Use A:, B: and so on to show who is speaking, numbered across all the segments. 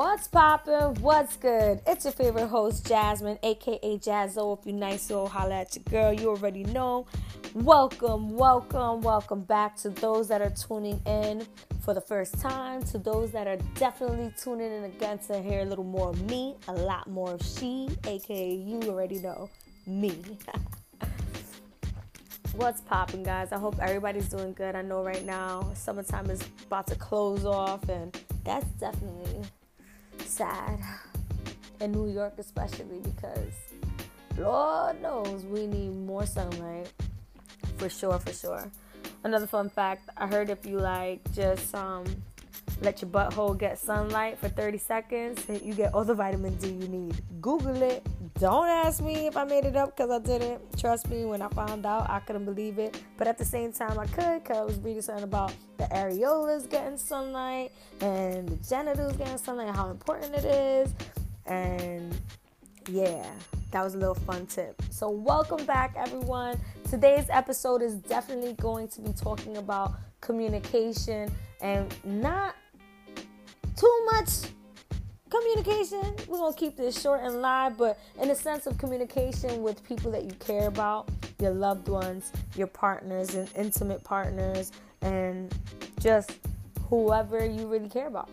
A: What's poppin'? What's good? It's your favorite host, Jasmine, aka Jazzo. If you nice, so holla at your girl. You already know. Welcome, welcome, welcome back to those that are tuning in for the first time, to those that are definitely tuning in again to hear a little more of me, a lot more of she, aka you already know, me. What's popping, guys? I hope everybody's doing good. I know right now summertime is about to close off, and that's definitely sad in New York, especially because Lord knows we need more sunlight for sure, for sure. Another fun fact I heard if you like just um, let your butthole get sunlight for 30 seconds, you get all the vitamin D you need. Google it. Don't ask me if I made it up because I didn't. Trust me, when I found out, I couldn't believe it. But at the same time, I could because I was reading something about the areolas getting sunlight and the genitals getting sunlight how important it is. And yeah, that was a little fun tip. So, welcome back, everyone. Today's episode is definitely going to be talking about communication and not too much communication. We're gonna keep this short and live, but in a sense of communication with people that you care about, your loved ones, your partners, and intimate partners, and just whoever you really care about.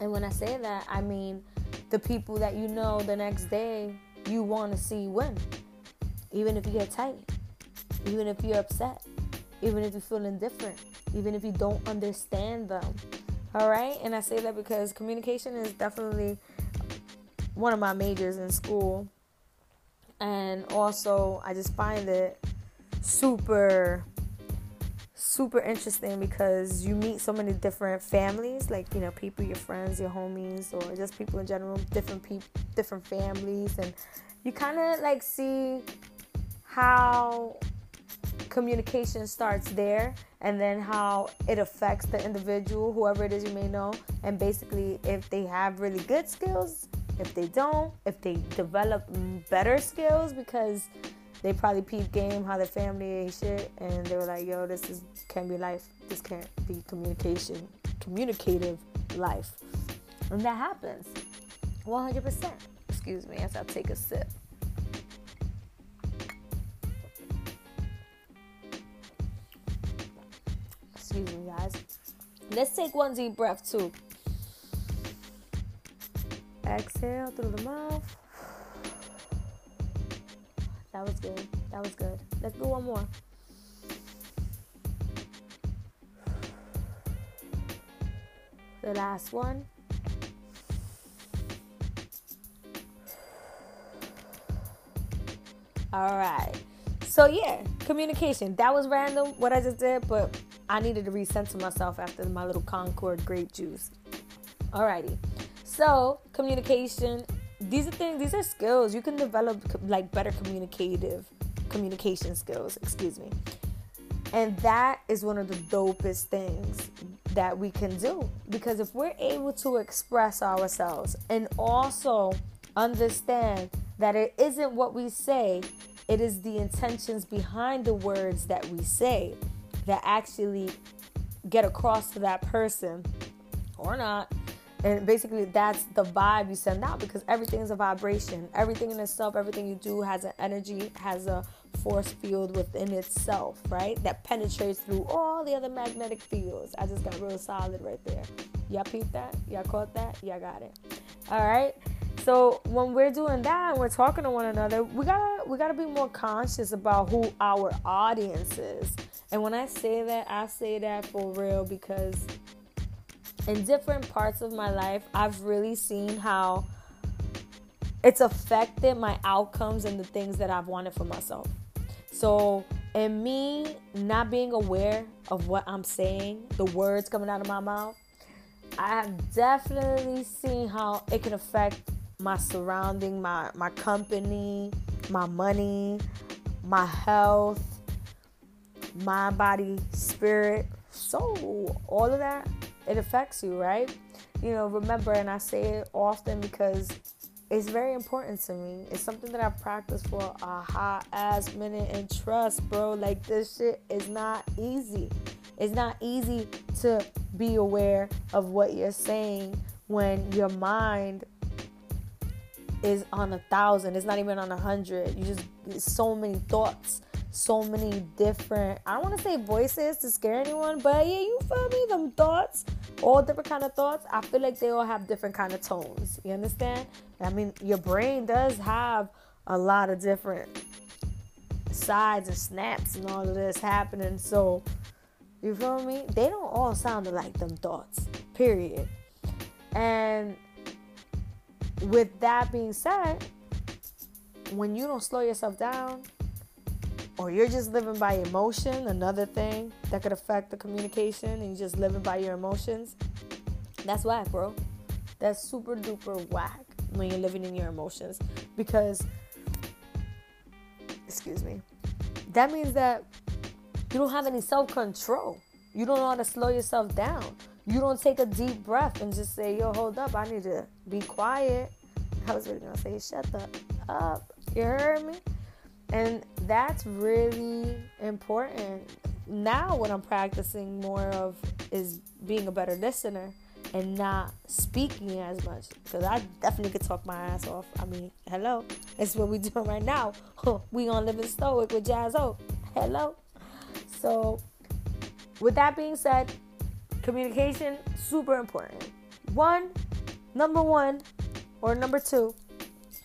A: And when I say that, I mean the people that you know the next day you want to see win, even if you get tight, even if you're upset, even if you feel indifferent, even if you don't understand them all right. And I say that because communication is definitely one of my majors in school. And also, I just find it super, super interesting because you meet so many different families, like, you know, people, your friends, your homies, or just people in general, different people, different families. And you kind of like see how communication starts there and then how it affects the individual, whoever it is you may know, and basically if they have really good skills, if they don't, if they develop better skills because they probably peep game how their family ain't shit and they were like, yo, this is can't be life. This can't be communication, communicative life. And that happens. 100%. Excuse me as I take a sip. Guys. Let's take one deep breath, too. Exhale through the mouth. That was good. That was good. Let's do one more. The last one. All right. So yeah, communication. That was random what I just did, but I needed to recenter myself after my little Concord grape juice. Alrighty. So, communication. These are things, these are skills. You can develop like better communicative communication skills, excuse me. And that is one of the dopest things that we can do because if we're able to express ourselves and also understand that it isn't what we say, it is the intentions behind the words that we say that actually get across to that person or not. And basically, that's the vibe you send out because everything is a vibration. Everything in itself, everything you do has an energy, has a force field within itself, right? That penetrates through all the other magnetic fields. I just got real solid right there. Y'all peeped that? Y'all caught that? Y'all got it. All right. So when we're doing that and we're talking to one another, we gotta we gotta be more conscious about who our audience is. And when I say that, I say that for real because in different parts of my life, I've really seen how it's affected my outcomes and the things that I've wanted for myself. So, in me not being aware of what I'm saying, the words coming out of my mouth, I have definitely seen how it can affect my surrounding, my my company, my money, my health, mind, body, spirit, soul, all of that, it affects you, right? You know, remember, and I say it often because it's very important to me. It's something that I've practiced for a hot ass minute and trust, bro. Like, this shit is not easy. It's not easy to be aware of what you're saying when your mind is on a thousand. It's not even on a hundred. You just so many thoughts, so many different. I don't want to say voices to scare anyone, but yeah, you feel me? Them thoughts, all different kind of thoughts. I feel like they all have different kind of tones. You understand? I mean, your brain does have a lot of different sides and snaps and all of this happening. So, you feel me? They don't all sound like them thoughts. Period. And with that being said, when you don't slow yourself down, or you're just living by emotion, another thing that could affect the communication, and you're just living by your emotions, that's whack, bro. That's super duper whack when you're living in your emotions because, excuse me, that means that you don't have any self control. You don't know how to slow yourself down. You don't take a deep breath and just say, yo, hold up, I need to be quiet. I was really gonna say, shut the up. You heard me? And that's really important. Now, what I'm practicing more of is being a better listener and not speaking as much because I definitely could talk my ass off. I mean, hello, it's what we're doing right now. we on living stoic with Jazz O. Hello. So, with that being said, communication super important. One, number one, or number two,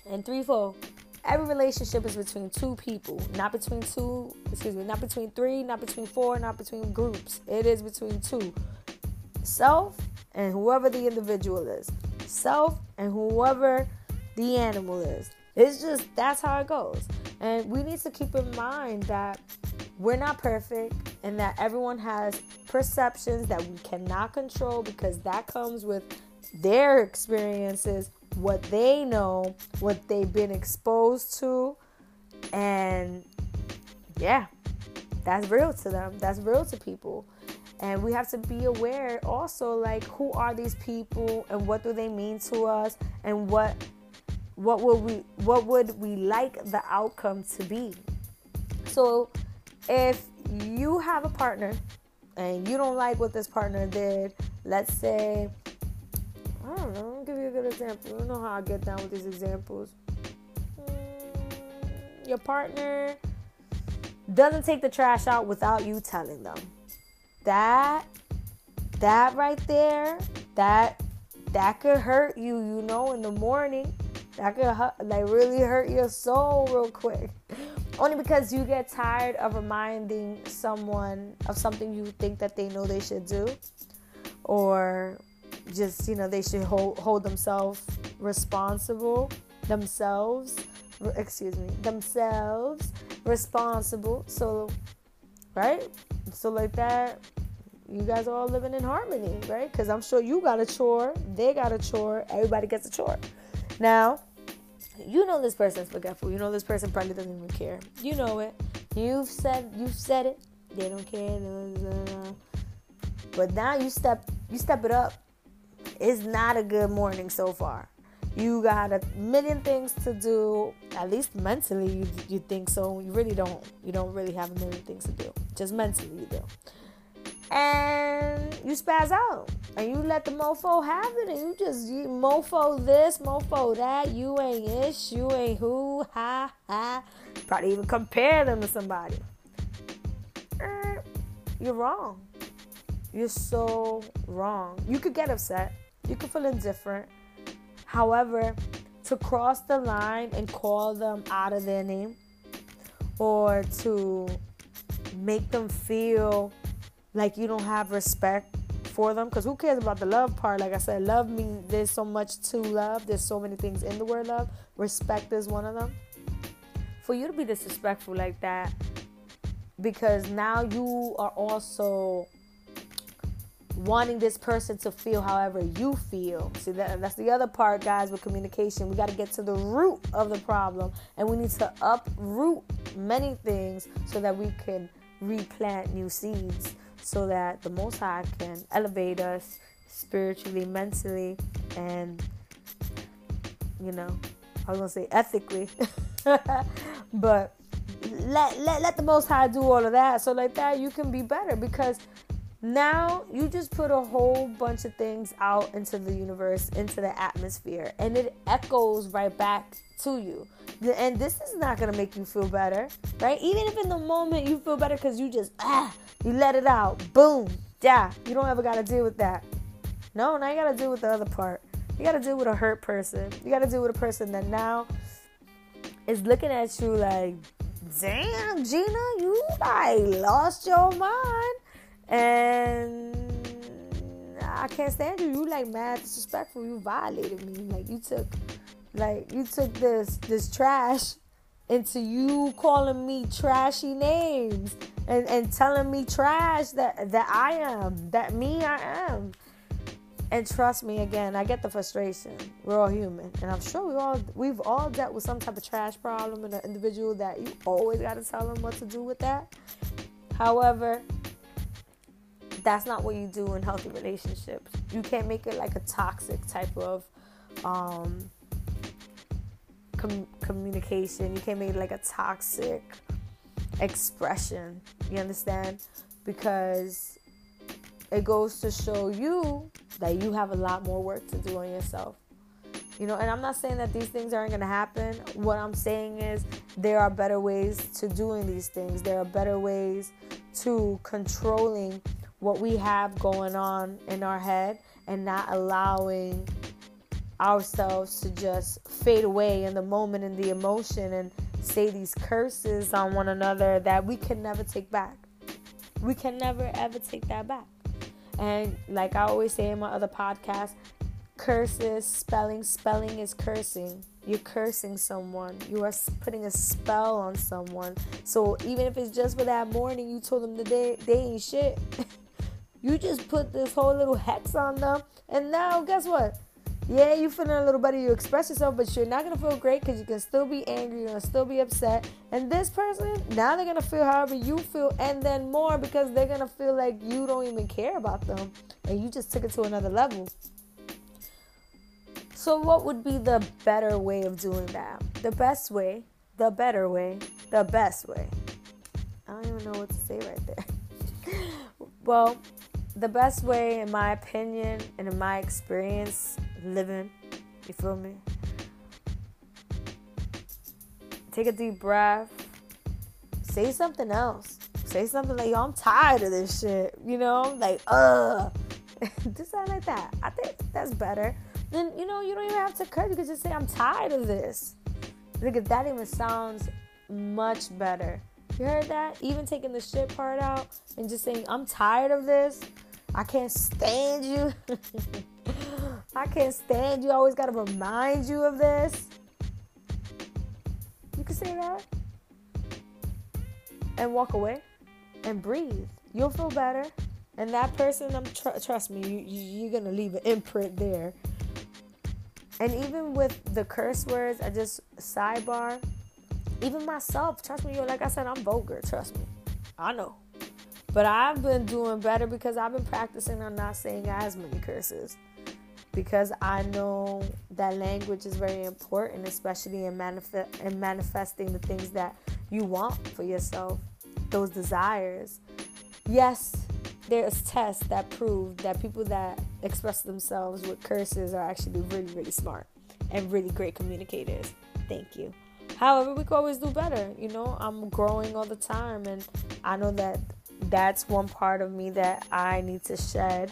A: and three, four. Every relationship is between two people, not between two, excuse me, not between three, not between four, not between groups. It is between two. Self and whoever the individual is. Self and whoever the animal is. It's just that's how it goes. And we need to keep in mind that we're not perfect and that everyone has perceptions that we cannot control because that comes with their experiences, what they know, what they've been exposed to, and yeah, that's real to them. That's real to people and we have to be aware also like who are these people and what do they mean to us and what what would we what would we like the outcome to be so if you have a partner and you don't like what this partner did let's say i don't know example you know how i get down with these examples. Mm, your partner doesn't take the trash out without you telling them. That that right there that that could hurt you you know in the morning. That could like really hurt your soul real quick. Only because you get tired of reminding someone of something you think that they know they should do or just you know they should hold, hold themselves responsible themselves excuse me themselves responsible so right so like that, you guys are all living in harmony, right? Because I'm sure you got a chore, they got a chore, everybody gets a chore. Now, you know this person's forgetful. You know this person probably doesn't even care. You know it. You've said you've said it. They don't care. But now you step you step it up. It's not a good morning so far. You got a million things to do. At least mentally, you you think so. You really don't. You don't really have a million things to do. Just mentally, you do. And you spaz out, and you let the mofo have it, and you just you mofo this, mofo that. You ain't ish. You ain't who. Ha ha. Probably even compare them to somebody. Er, you're wrong. You're so wrong. You could get upset. You could feel indifferent However, to cross the line and call them out of their name or to make them feel like you don't have respect for them because who cares about the love part? Like i said love means there's so much to love. There's so many things in the word love. Respect is one of them. For you to be disrespectful like that because now you are also wanting this person to feel however you feel. See that that's the other part, guys, with communication. We got to get to the root of the problem, and we need to uproot many things so that we can replant new seeds, so that the Most High can elevate us spiritually, mentally, and you know, I was gonna say ethically, but let, let let the Most High do all of that, so like that you can be better because now you just put a whole bunch of things out into the universe, into the atmosphere, and it echoes right back to you. And this is not gonna make you feel better, right? Even if in the moment you feel better because you just ah, you let it out, boom, yeah, you don't ever gotta deal with that. No, now you gotta deal with the other part. You gotta deal with a hurt person. You gotta deal with a person that now is looking at you like, damn, Gina, you like lost your mind and I can't stand you. You like mad disrespectful. You violated me. Like you took, like you took this this trash into you calling me trashy names and, and telling me trash that that I am, that me I am. And trust me again, I get the frustration. We're all human. And I'm sure we all we've all dealt with some type of trash problem in an individual that you always gotta tell them what to do with that. However, that's not what you do in healthy relationships. You can't make it like a toxic type of um, com- communication. You can't make it like a toxic expression. You understand? Because it goes to show you that you have a lot more work to do on yourself. You know, and I'm not saying that these things aren't going to happen. What I'm saying is there are better ways to doing these things. There are better ways to controlling what we have going on in our head and not allowing ourselves to just fade away in the moment and the emotion and say these curses on one another that we can never take back. We can never ever take that back. And like I always say in my other podcast, curses, spelling, spelling is cursing. You're cursing someone. You are putting a spell on someone. So even if it's just for that morning, you told them that they, they ain't shit. You just put this whole little hex on them, and now guess what? Yeah, you feeling a little better. You express yourself, but you're not gonna feel great because you can still be angry. You're gonna still be upset. And this person, now they're gonna feel however you feel, and then more because they're gonna feel like you don't even care about them, and you just took it to another level. So, what would be the better way of doing that? The best way, the better way, the best way. I don't even know what to say right there. well, the best way, in my opinion, and in my experience living, you feel me? Take a deep breath. Say something else. Say something like, yo, I'm tired of this shit. You know, like, ugh. just sound like that. I think that's better. Then, you know, you don't even have to curse. You can just say, I'm tired of this. Because that even sounds much better. You heard that? Even taking the shit part out and just saying, I'm tired of this. I can't stand you. I can't stand you. I always got to remind you of this. You can say that and walk away and breathe. You'll feel better. And that person, I'm tr- trust me, you, you're gonna leave an imprint there. And even with the curse words, I just sidebar. Even myself, trust me, like I said, I'm vulgar. Trust me, I know. But I've been doing better because I've been practicing on not saying as many curses. Because I know that language is very important, especially in, manifest in manifesting the things that you want for yourself, those desires. Yes, there's tests that prove that people that express themselves with curses are actually really, really smart and really great communicators. Thank you. However, we could always do better. You know, I'm growing all the time, and I know that that's one part of me that I need to shed.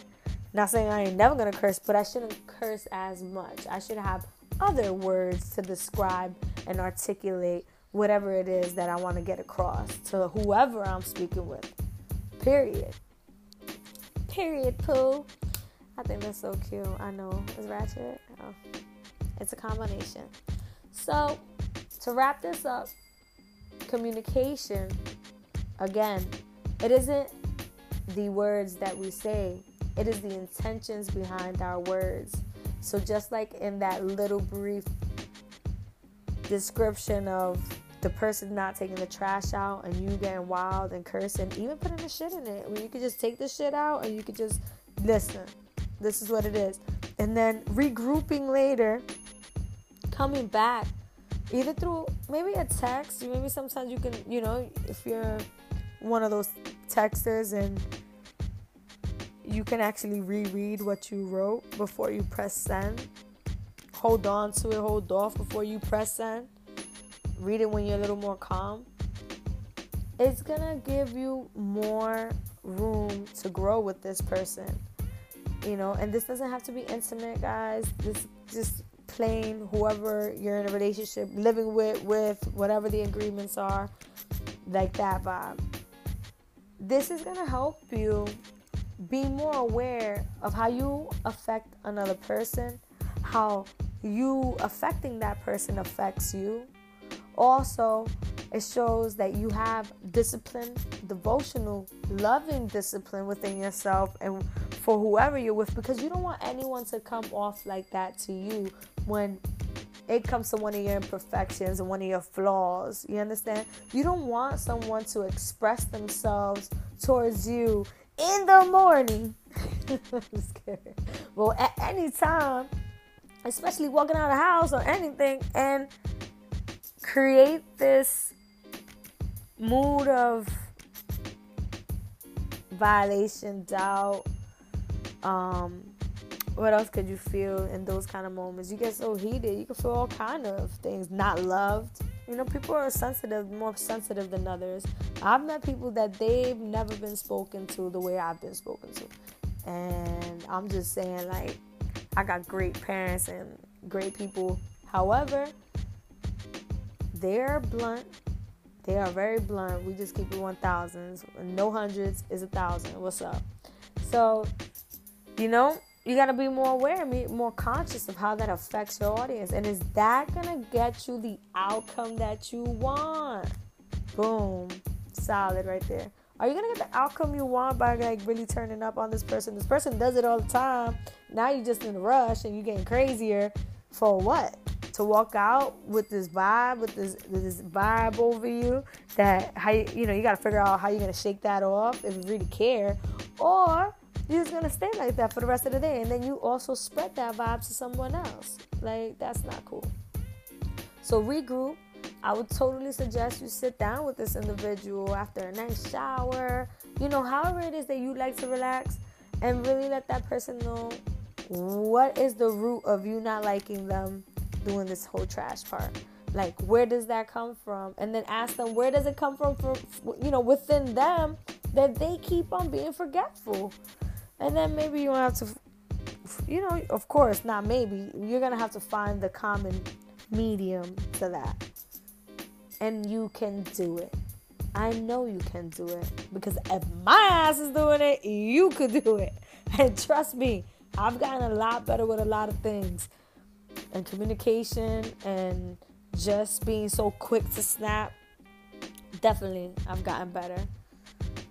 A: Not saying I ain't never gonna curse, but I shouldn't curse as much. I should have other words to describe and articulate whatever it is that I want to get across to whoever I'm speaking with. Period. Period, poo. I think that's so cute. I know. It's ratchet. Oh. It's a combination. So, to wrap this up, communication, again, it isn't the words that we say, it is the intentions behind our words. So, just like in that little brief description of the person not taking the trash out and you getting wild and cursing, even putting the shit in it, when you could just take the shit out and you could just listen. This is what it is. And then regrouping later, coming back, either through maybe a text, maybe sometimes you can, you know, if you're one of those texters and you can actually reread what you wrote before you press send. Hold on to it, hold off before you press send. Read it when you're a little more calm. It's gonna give you more room to grow with this person. You know, and this doesn't have to be intimate, guys. This just plain whoever you're in a relationship living with with whatever the agreements are like that vibe this is going to help you be more aware of how you affect another person, how you affecting that person affects you. Also, it shows that you have discipline, devotional, loving discipline within yourself and for whoever you're with because you don't want anyone to come off like that to you when it comes to one of your imperfections and one of your flaws. You understand? You don't want someone to express themselves towards you in the morning. I'm. Well, at any time, especially walking out of the house or anything, and create this mood of violation, doubt, um, what else could you feel in those kind of moments? You get so heated, you can feel all kind of things. Not loved. You know, people are sensitive, more sensitive than others. I've met people that they've never been spoken to the way I've been spoken to. And I'm just saying, like, I got great parents and great people. However, they're blunt. They are very blunt. We just keep it 1000s. No hundreds is a thousand. What's up? So, you know, you got to be more aware and be more conscious of how that affects your audience. And is that going to get you the outcome that you want? Boom. Solid right there. Are you going to get the outcome you want by like really turning up on this person? This person does it all the time. Now you're just in a rush and you're getting crazier for what? To walk out with this vibe, with this this vibe over you that how you, you know you got to figure out how you're gonna shake that off if you really care, or you're just gonna stay like that for the rest of the day and then you also spread that vibe to someone else. Like that's not cool. So regroup. I would totally suggest you sit down with this individual after a nice shower you know however it is that you like to relax and really let that person know what is the root of you not liking them doing this whole trash part. Like where does that come from? And then ask them where does it come from for you know within them that they keep on being forgetful and then maybe you have to you know of course not maybe you're gonna have to find the common medium to that. And you can do it. I know you can do it. Because if my ass is doing it you could do it. And trust me i've gotten a lot better with a lot of things. And communication and just being so quick to snap definitely i've gotten better.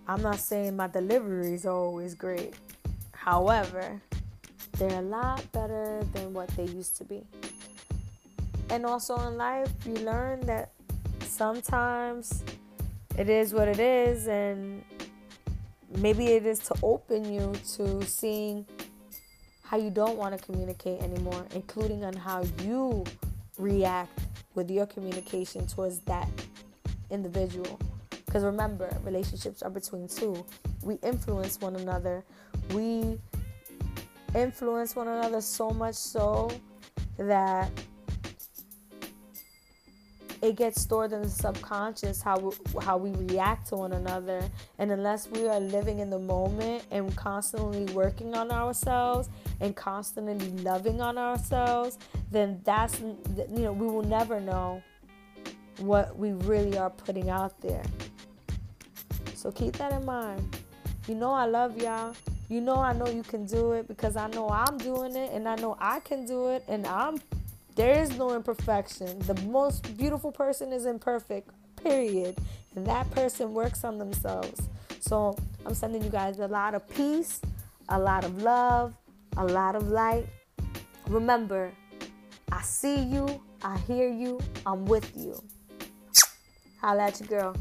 A: I'm not saying my delivery is always great However, they're a lot better than what they used to be. And also in life, you learn that sometimes it is what it is, and maybe it is to open you to seeing how you don't want to communicate anymore, including on how you react with your communication towards that individual. Because remember, relationships are between two. We influence one another. We influence one another so much so that it gets stored in the subconscious how we, how we react to one another and unless we are living in the moment and constantly working on ourselves and constantly loving on ourselves then that's you know we will never know what we really are putting out there so keep that in mind. You know I love y'all. You know I know you can do it because I know I'm doing it and I know I can do it and I'm there is no imperfection. The most beautiful person is imperfect. Period. And that person works on themselves. So I'm sending you guys a lot of peace, a lot of love, a lot of light. Remember, I see you, I hear you, I'm with you. Holla at your girl.